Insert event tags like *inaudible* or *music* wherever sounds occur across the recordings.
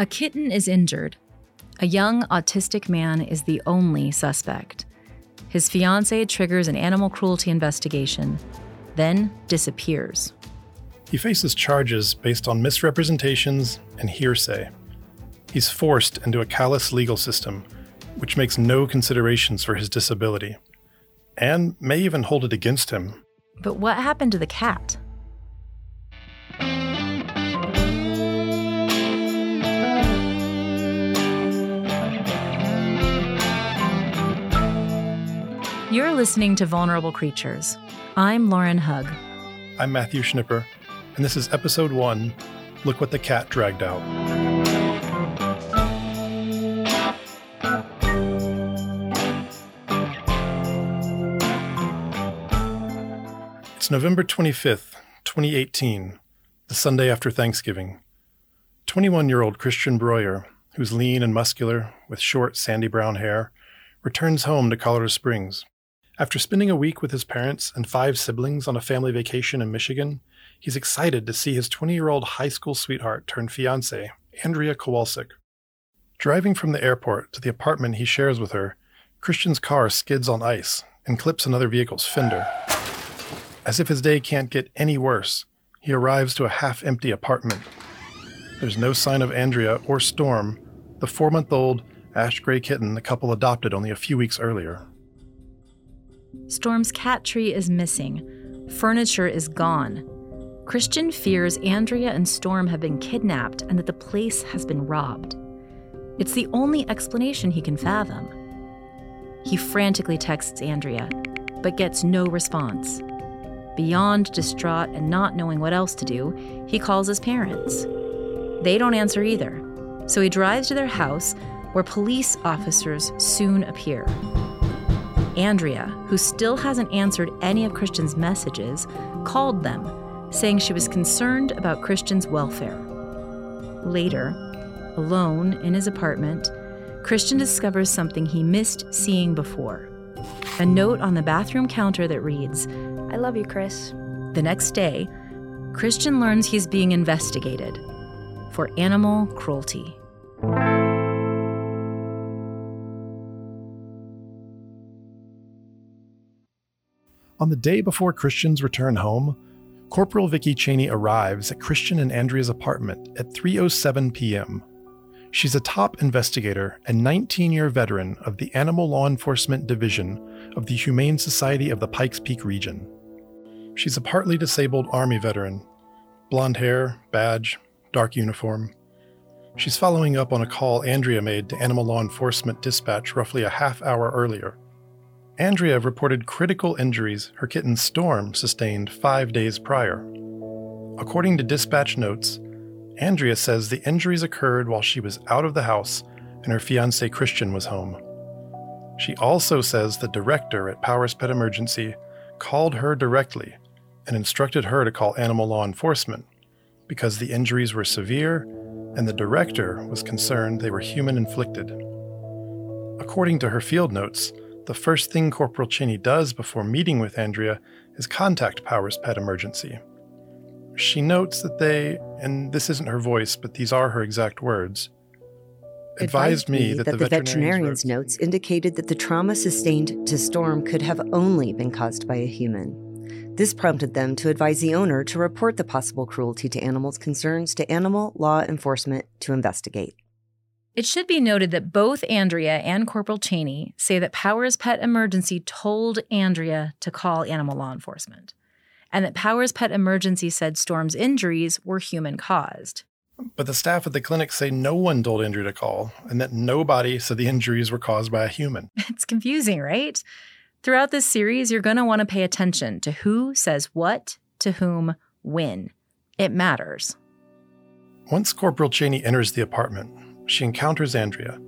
A kitten is injured. A young autistic man is the only suspect. His fiancee triggers an animal cruelty investigation, then disappears. He faces charges based on misrepresentations and hearsay. He's forced into a callous legal system, which makes no considerations for his disability, and may even hold it against him. But what happened to the cat? You're listening to Vulnerable Creatures. I'm Lauren Hug. I'm Matthew Schniper, and this is episode one Look What the Cat Dragged Out. It's November 25th, 2018, the Sunday after Thanksgiving. 21 year old Christian Breuer, who's lean and muscular with short, sandy brown hair, returns home to Colorado Springs. After spending a week with his parents and five siblings on a family vacation in Michigan, he's excited to see his 20 year old high school sweetheart turned fiance, Andrea Kowalczyk. Driving from the airport to the apartment he shares with her, Christian's car skids on ice and clips another vehicle's fender. As if his day can't get any worse, he arrives to a half empty apartment. There's no sign of Andrea or Storm, the four month old ash gray kitten the couple adopted only a few weeks earlier. Storm's cat tree is missing. Furniture is gone. Christian fears Andrea and Storm have been kidnapped and that the place has been robbed. It's the only explanation he can fathom. He frantically texts Andrea, but gets no response. Beyond distraught and not knowing what else to do, he calls his parents. They don't answer either, so he drives to their house where police officers soon appear. Andrea, who still hasn't answered any of Christian's messages, called them, saying she was concerned about Christian's welfare. Later, alone in his apartment, Christian discovers something he missed seeing before a note on the bathroom counter that reads, I love you, Chris. The next day, Christian learns he's being investigated for animal cruelty. On the day before Christian's return home, Corporal Vicky Cheney arrives at Christian and Andrea's apartment at 3:07 p.m. She's a top investigator and 19-year veteran of the Animal Law Enforcement Division of the Humane Society of the Pikes Peak region. She's a partly disabled Army veteran, blonde hair, badge, dark uniform. She's following up on a call Andrea made to Animal Law Enforcement Dispatch roughly a half hour earlier Andrea reported critical injuries her kitten Storm sustained five days prior. According to dispatch notes, Andrea says the injuries occurred while she was out of the house and her fiance Christian was home. She also says the director at Powers Pet Emergency called her directly and instructed her to call animal law enforcement because the injuries were severe and the director was concerned they were human inflicted. According to her field notes, the first thing Corporal Cheney does before meeting with Andrea is contact Powers Pet Emergency. She notes that they, and this isn't her voice, but these are her exact words, advised, me that, that the, the veterinarian's notes indicated that the trauma sustained to Storm could have only been caused by a human. This prompted them to advise the owner to report the possible cruelty to animals concerns to animal law enforcement to investigate. It should be noted that both Andrea and Corporal Cheney say that Powers Pet Emergency told Andrea to call animal law enforcement, and that Powers Pet Emergency said Storm's injuries were human caused. But the staff at the clinic say no one told Andrea to call, and that nobody said the injuries were caused by a human. *laughs* It's confusing, right? Throughout this series, you're going to want to pay attention to who says what to whom when. It matters. Once Corporal Cheney enters the apartment, she encounters Andrea,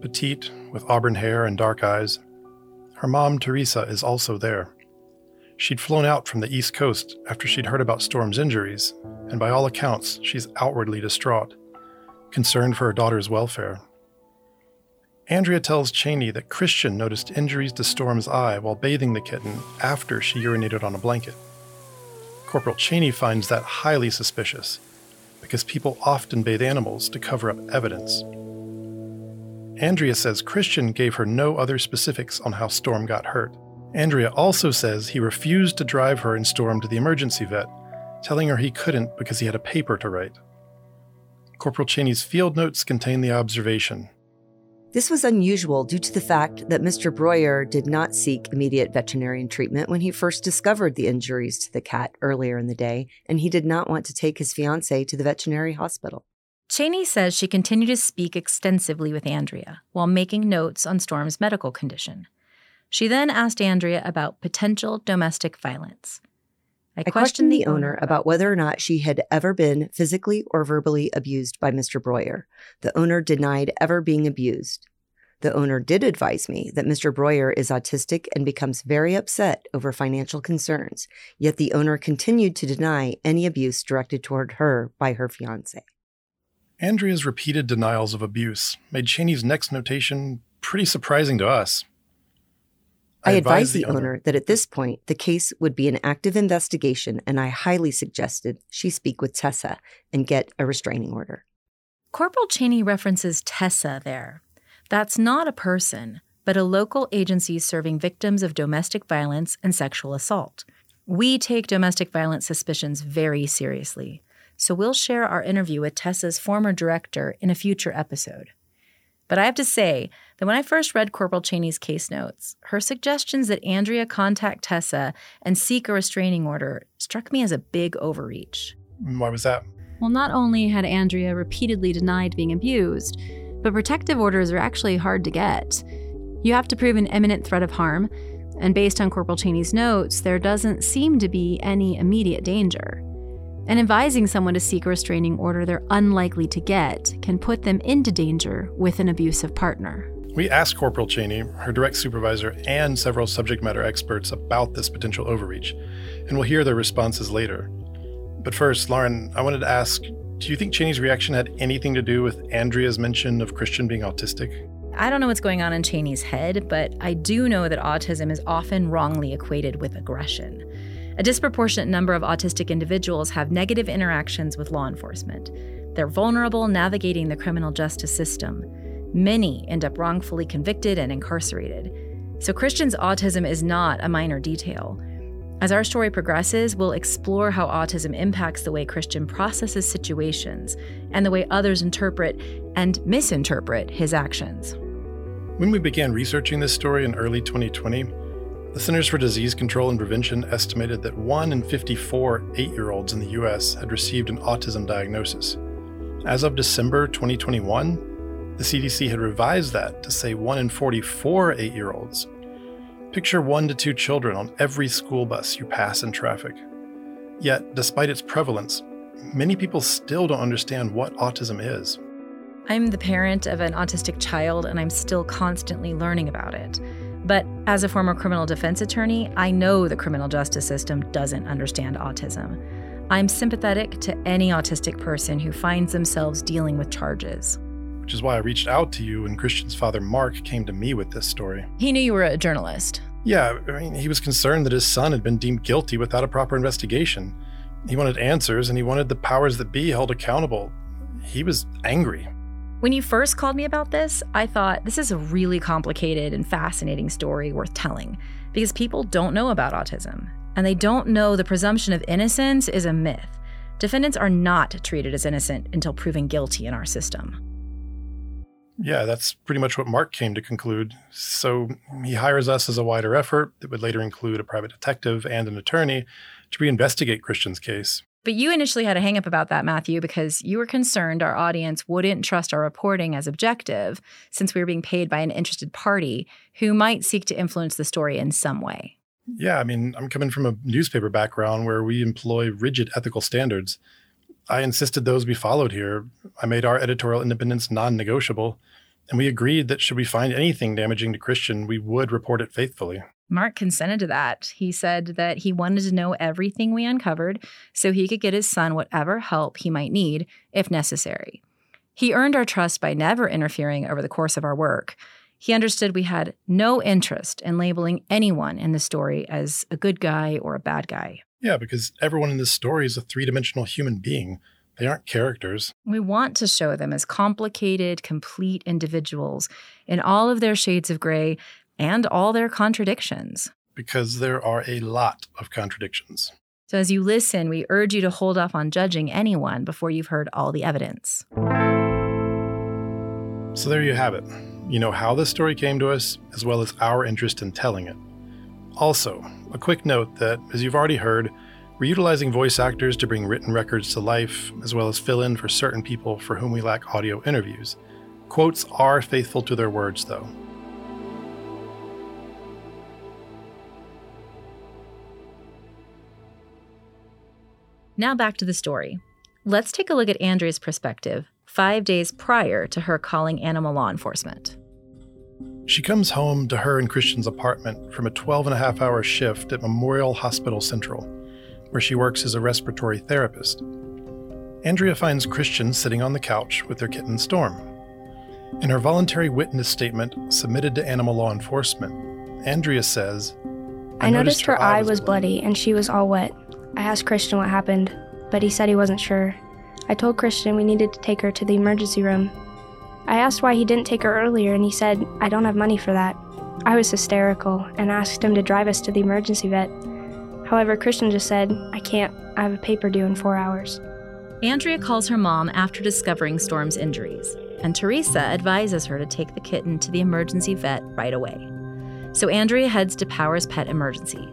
petite, with auburn hair and dark eyes. Her mom, Teresa, is also there. She'd flown out from the East Coast after she'd heard about Storm's injuries, and by all accounts, she's outwardly distraught, concerned for her daughter's welfare. Andrea tells Cheney that Christian noticed injuries to Storm's eye while bathing the kitten after she urinated on a blanket. Corporal Cheney finds that highly suspicious because people often bathe animals to cover up evidence. Andrea says Christian gave her no other specifics on how Storm got hurt. Andrea also says he refused to drive her and Storm to the emergency vet, telling her he couldn't because he had a paper to write. Corporal Cheney's field notes contain the observation this was unusual due to the fact that Mr. Breuer did not seek immediate veterinarian treatment when he first discovered the injuries to the cat earlier in the day, and he did not want to take his fiancee to the veterinary hospital. Cheney says she continued to speak extensively with Andrea while making notes on Storm's medical condition. She then asked Andrea about potential domestic violence. I, I questioned the owner about whether or not she had ever been physically or verbally abused by Mr. Breuer. The owner denied ever being abused. The owner did advise me that Mr. Breuer is autistic and becomes very upset over financial concerns, yet the owner continued to deny any abuse directed toward her by her fiance. Andrea's repeated denials of abuse made Cheney's next notation pretty surprising to us. I, advised the owner that at this point the case would be an active investigation, and I highly suggested she speak with Tessa and get a restraining order. Corporal Cheney references Tessa there. That's not a person, but a local agency serving victims of domestic violence and sexual assault. We take domestic violence suspicions very seriously, so we'll share our interview with Tessa's former director in a future episode. But I have to say that when I first read Corporal Cheney's case notes, her suggestions that Andrea contact Tessa and seek a restraining order struck me as a big overreach. Why was that? Well, not only had Andrea repeatedly denied being abused, but protective orders are actually hard to get. You have to prove an imminent threat of harm, and based on Corporal Cheney's notes, there doesn't seem to be any immediate danger and advising someone to seek a restraining order they're unlikely to get can put them into danger with an abusive partner. We asked Corporal Cheney, her direct supervisor, and several subject matter experts about this potential overreach, and we'll hear their responses later. But first, Lauren, I wanted to ask do you think Cheney's reaction had anything to do with Andrea's mention of Christian being autistic? I don't know what's going on in Cheney's head, but I do know that autism is often wrongly equated with aggression. A disproportionate number of autistic individuals have negative interactions with law enforcement. They're vulnerable navigating the criminal justice system. Many end up wrongfully convicted and incarcerated. So, Christian's autism is not a minor detail. As our story progresses, we'll explore how autism impacts the way Christian processes situations and the way others interpret and misinterpret his actions. When we began researching this story in early 2020, the Centers for Disease Control and Prevention estimated that 1 in 54 eight year olds in the U.S. had received an autism diagnosis. As of December 2021, the CDC had revised that to say 1 in 44 eight year olds. Picture one to two children on every school bus you pass in traffic. Yet, despite its prevalence, many people still don't understand what autism is. I'm the parent of an autistic child, and I'm still constantly learning about it. But as a former criminal defense attorney, I know the criminal justice system doesn't understand autism. I'm sympathetic to any autistic person who finds themselves dealing with charges. Which is why I reached out to you when Christian's father, Mark, came to me with this story. He knew you were a journalist. Yeah, I mean, he was concerned that his son had been deemed guilty without a proper investigation. He wanted answers and he wanted the powers that be held accountable. He was angry. When you first called me about this, I thought this is a really complicated and fascinating story worth telling because people don't know about autism and they don't know the presumption of innocence is a myth. Defendants are not treated as innocent until proven guilty in our system. Yeah, that's pretty much what Mark came to conclude. So he hires us as a wider effort that would later include a private detective and an attorney to reinvestigate Christian's case. But you initially had a hangup about that, Matthew, because you were concerned our audience wouldn't trust our reporting as objective since we were being paid by an interested party who might seek to influence the story in some way. Yeah, I mean, I'm coming from a newspaper background where we employ rigid ethical standards. I insisted those be followed here. I made our editorial independence non negotiable, and we agreed that should we find anything damaging to Christian, we would report it faithfully. Mark consented to that. He said that he wanted to know everything we uncovered so he could get his son whatever help he might need if necessary. He earned our trust by never interfering over the course of our work. He understood we had no interest in labeling anyone in the story as a good guy or a bad guy. Yeah, because everyone in this story is a three dimensional human being They aren't characters. We want to show them as complicated, complete individuals in all of their shades of gray and all their contradictions. Because there are a lot of contradictions. So, as you listen, we urge you to hold off on judging anyone before you've heard all the evidence. So, there you have it. You know how this story came to us, as well as our interest in telling it. Also, a quick note that, as you've already heard, we're utilizing voice actors to bring written records to life, as well as fill in for certain people for whom we lack audio interviews. Quotes are faithful to their words, though. Now back to the story. Let's take a look at Andrea's perspective, five days prior to her calling animal law enforcement. She comes home to her and Christian's apartment from a 12 and a half hour shift at Memorial Hospital Central, where she works as a respiratory therapist. Andrea finds Christian sitting on the couch with their kitten Storm. In her voluntary witness statement submitted to animal law enforcement, Andrea says, I, noticed her eye was bloody and she was all wet. I asked Christian what happened, but he said he wasn't sure. I told Christian we needed to take her to the emergency room. I asked why he didn't take her earlier, and he said, I don't have money for that. I was hysterical and asked him to drive us to the emergency vet. However, Christian just said, I can't. I have a paper due in four hours. Andrea calls her mom after discovering Storm's injuries, and Teresa advises her to take the kitten to the emergency vet right away. So Andrea heads to Powers Pet Emergency.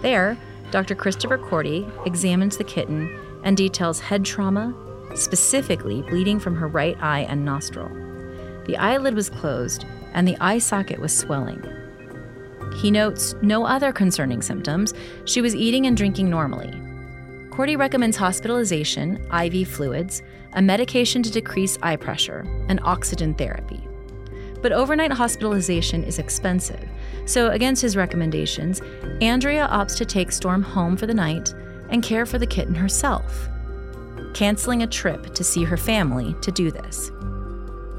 There, Dr. Christopher Cordy examines the kitten and details head trauma, specifically bleeding from her right eye and nostril. The eyelid was closed and the eye socket was swelling. He notes no other concerning symptoms. She was eating and drinking normally. Cordy recommends hospitalization, IV fluids, a medication to decrease eye pressure, and oxygen therapy. But overnight hospitalization is expensive, so, against his recommendations, Andrea opts to take Storm home for the night and care for the kitten herself, canceling a trip to see her family to do this.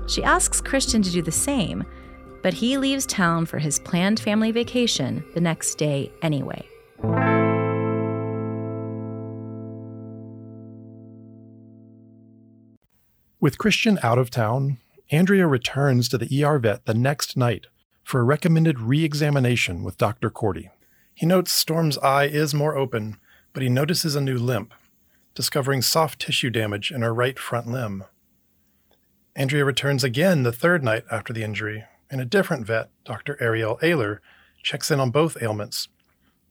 She asks Christian to do the same, but he leaves town for his planned family vacation the next day anyway. With Christian out of town, Andrea returns to the ER vet the next night for a recommended re examination with Dr. Cordy. He notes Storm's eye is more open, but he notices a new limp, discovering soft tissue damage in her right front limb. Andrea returns again the third night after the injury, and a different vet, Dr. Ariel Ayler, checks in on both ailments.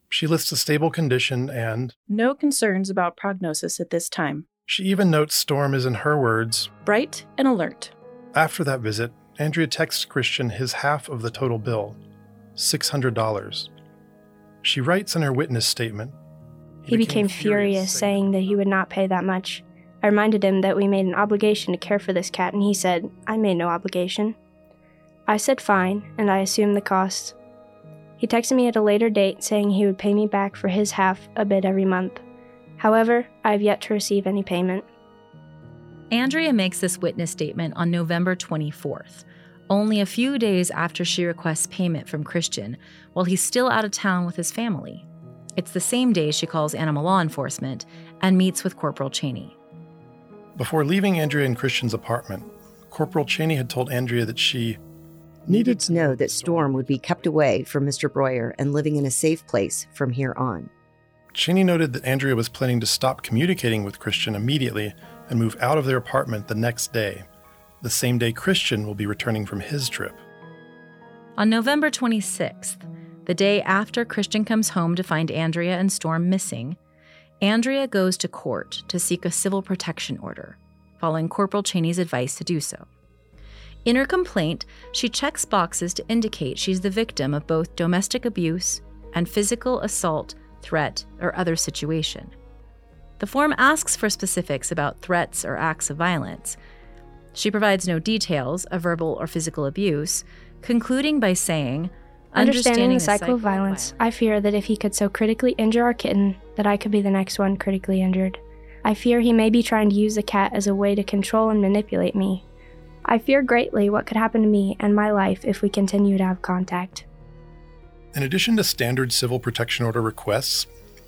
She lists a stable condition and no concerns about prognosis at this time. She even notes Storm is, in her words, bright and alert. After that visit, Andrea texts Christian his half of the total bill $600. She writes in her witness statement He, became, became furious, saying that he would not pay that much. I reminded him that we made an obligation to care for this cat, and he said, I made no obligation. I said fine, and I assumed the cost. He texted me at a later date saying he would pay me back for his half a bit every month. However, I have yet to receive any payment. Andrea makes this witness statement on November 24th, only a few days after she requests payment from Christian while he's still out of town with his family. It's the same day she calls animal law enforcement and meets with Corporal Cheney. Before leaving Andrea and Christian's apartment, Corporal Cheney had told Andrea that she needed to know that Storm would be kept away from Mr. Breuer and living in a safe place from here on. Cheney noted that Andrea was planning to stop communicating with Christian immediately and move out of their apartment the next day, the same day Christian will be returning from his trip. On November 26th, the day after Christian comes home to find Andrea and Storm missing, Andrea goes to court to seek a civil protection order, following Corporal Cheney's advice to do so. In her complaint, she checks boxes to indicate she's the victim of both domestic abuse and physical assault, threat, or other situation. The form asks for specifics about threats or acts of violence. She provides no details of verbal or physical abuse, concluding by saying, Understanding, the cycle of violence, I fear that if he could so critically injure our kitten, that I could be the next one critically injured. I fear he may be trying to use the cat as a way to control and manipulate me. I fear greatly what could happen to me and my life if we continue to have contact. In addition to standard civil protection order requests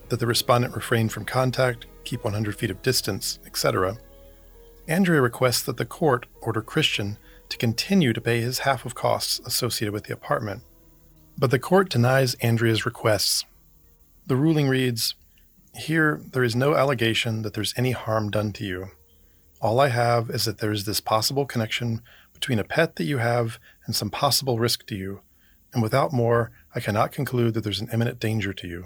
that the respondent refrain from contact, keep 100 feet of distance, etc., Andrea requests that the court order Christian to continue to pay his half of costs associated with the apartment. But the court denies Andrea's requests. The ruling reads Here, there is no allegation that there's any harm done to you. All I have is that there is this possible connection between a pet that you have and some possible risk to you, and without more, I cannot conclude that there's an imminent danger to you.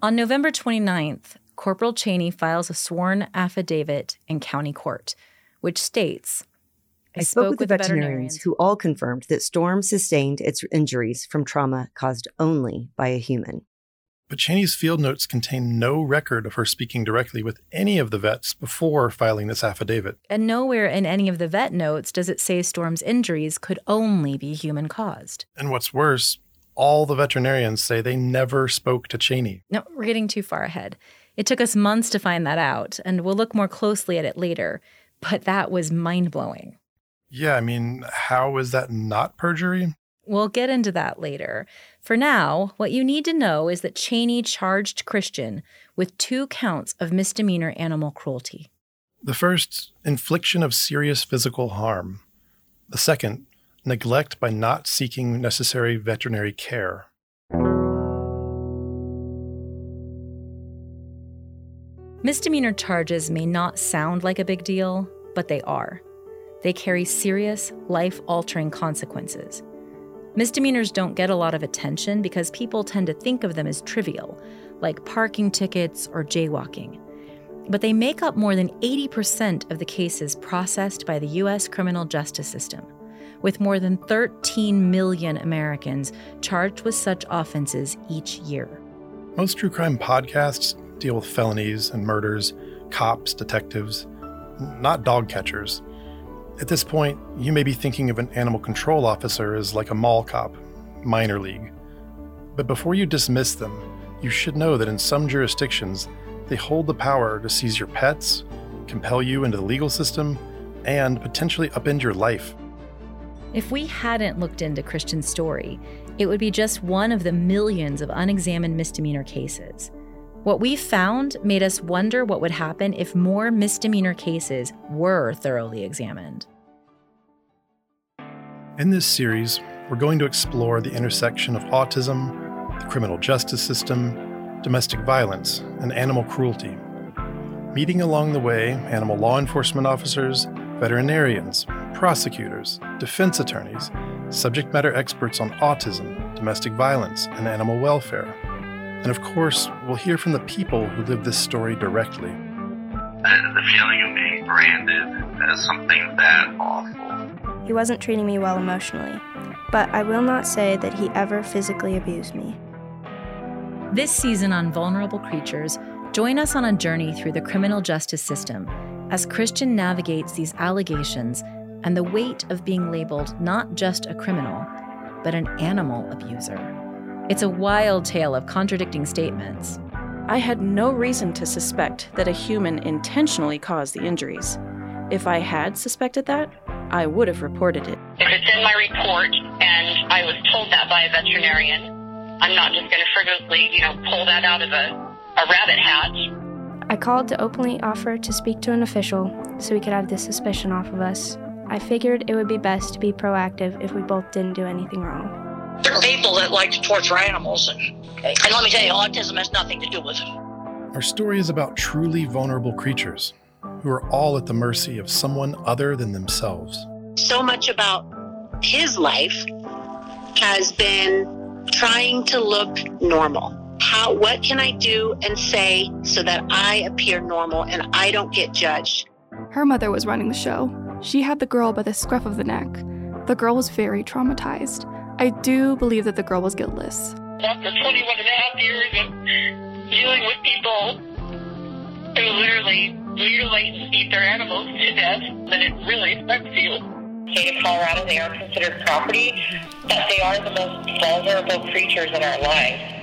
On November 29th, Corporal Cheney files a sworn affidavit in county court, which states I, spoke, with, with the veterinarians, veterinarians who all confirmed that Storm sustained its injuries from trauma caused only by a human. But Cheney's field notes contain no record of her speaking directly with any of the vets before filing this affidavit. And nowhere in any of the vet notes does it say Storm's injuries could only be human caused. And what's worse, all the veterinarians say they never spoke to Cheney. No, we're getting too far ahead. It took us months to find that out, and we'll look more closely at it later, but that was mind blowing. Yeah, I mean, how is that not perjury? We'll get into that later. For now, what you need to know is that Cheney charged Christian with two counts of misdemeanor animal cruelty. The first, infliction of serious physical harm. The second, neglect by not seeking necessary veterinary care. Misdemeanor charges may not sound like a big deal, but they are. They carry serious, life altering consequences. Misdemeanors don't get a lot of attention because people tend to think of them as trivial, like parking tickets or jaywalking. But they make up more than 80% of the cases processed by the U.S. criminal justice system with more than 13 million Americans charged with such offenses each year. Most true crime podcasts deal with felonies and murders, cops, detectives, not dog catchers. At this point, you may be thinking of an animal control officer as like a mall cop, minor league. But before you dismiss them, you should know that in some jurisdictions, they hold the power to seize your pets, compel you into the legal system, and potentially upend your life. If we hadn't looked into Christian's story, it would be just one of the millions of unexamined misdemeanor cases. What we found made us wonder what would happen if more misdemeanor cases were thoroughly examined. In this series, we're going to explore the intersection of autism, the criminal justice system, domestic violence, and animal cruelty. Meeting along the way animal law enforcement officers, veterinarians, prosecutors, defense attorneys, subject matter experts on autism, domestic violence, and animal welfare. And of course, we'll hear from the people who live this story directly. The feeling of being branded as something that awful. He wasn't treating me well emotionally, but I will not say that he ever physically abused me. This season on Vulnerable Creatures, join us on a journey through the criminal justice system as Christian navigates these allegations and the weight of being labeled not just a criminal, but an animal abuser. It's a wild tale of contradicting statements. I had no reason to suspect that a human intentionally caused the injuries. If I had suspected that, I would have reported it. If it's in my report and I was told that by a veterinarian, I'm not just going to frivolously, you know, pull that out of a, a rabbit hatch. I called to openly offer to speak to an official so we could have this suspicion off of us. I figured it would be best to be proactive if we both didn't do anything wrong. There are people that like to torture animals, and, and let me tell you, autism has nothing to do with it. Our story is about truly vulnerable creatures who are all at the mercy of someone other than themselves. So much about his life has been trying to look normal. How what can I do and say so that I appear normal and I don't get judged? Her mother was running the show. She had the girl by the scruff of the neck. The girl was very traumatized. I do believe that the girl was guiltless. After 21 and a half years of dealing with people who literally mutilate and eat their animals to death, then it really affects you. State of Colorado, they are considered property, but they are the most vulnerable creatures in our lives.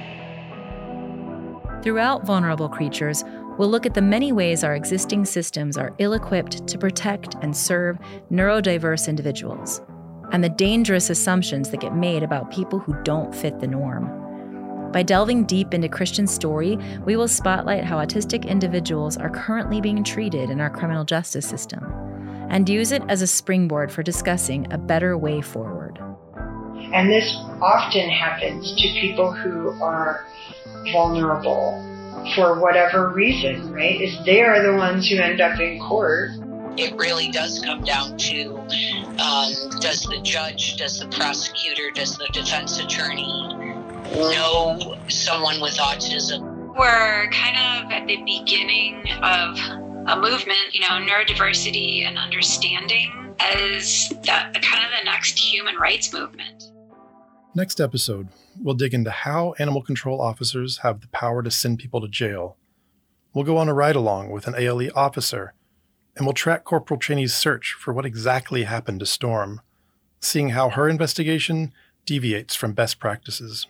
Throughout Vulnerable Creatures, we'll look at the many ways our existing systems are ill equipped to protect and serve neurodiverse individuals. And the dangerous assumptions that get made about people who don't fit the norm. By delving deep into Christian's story, we will spotlight how autistic individuals are currently being treated in our criminal justice system and use it as a springboard for discussing a better way forward. And this often happens to people who are vulnerable for whatever reason, right? Is they are the ones who end up in court. It really does come down to um, does the judge, does the prosecutor, does the defense attorney know someone with autism? We're kind of at the beginning of a movement, you know, neurodiversity and understanding as that kind of the next human rights movement. Next episode, we'll dig into how animal control officers have the power to send people to jail. We'll go on a ride along with an ALE officer, and we'll track Corporal Cheney's search for what exactly happened to Storm, seeing how her investigation deviates from best practices.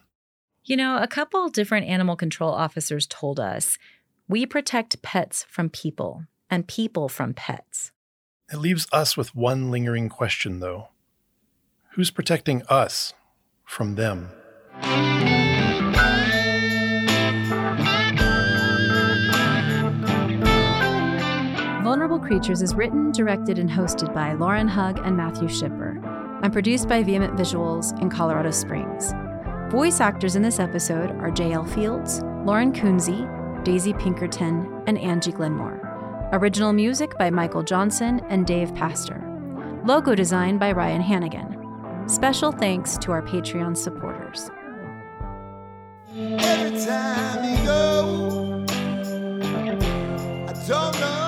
You know, a couple different animal control officers told us we protect pets from people and people from pets. It leaves us with one lingering question, though Who's protecting us from them. Creatures is written, directed, and hosted by Lauren Hug and Matthew Schniper, and produced by Vehement Visuals in Colorado Springs. Voice actors in this episode are J.L. Fields, Lauren Kunze, Daisy Pinkerton, and Angie Glenmore. Original music by Michael Johnson and Dave Pastor. Logo design by Ryan Hannigan. Special thanks to our Patreon supporters. Every time you go, I don't know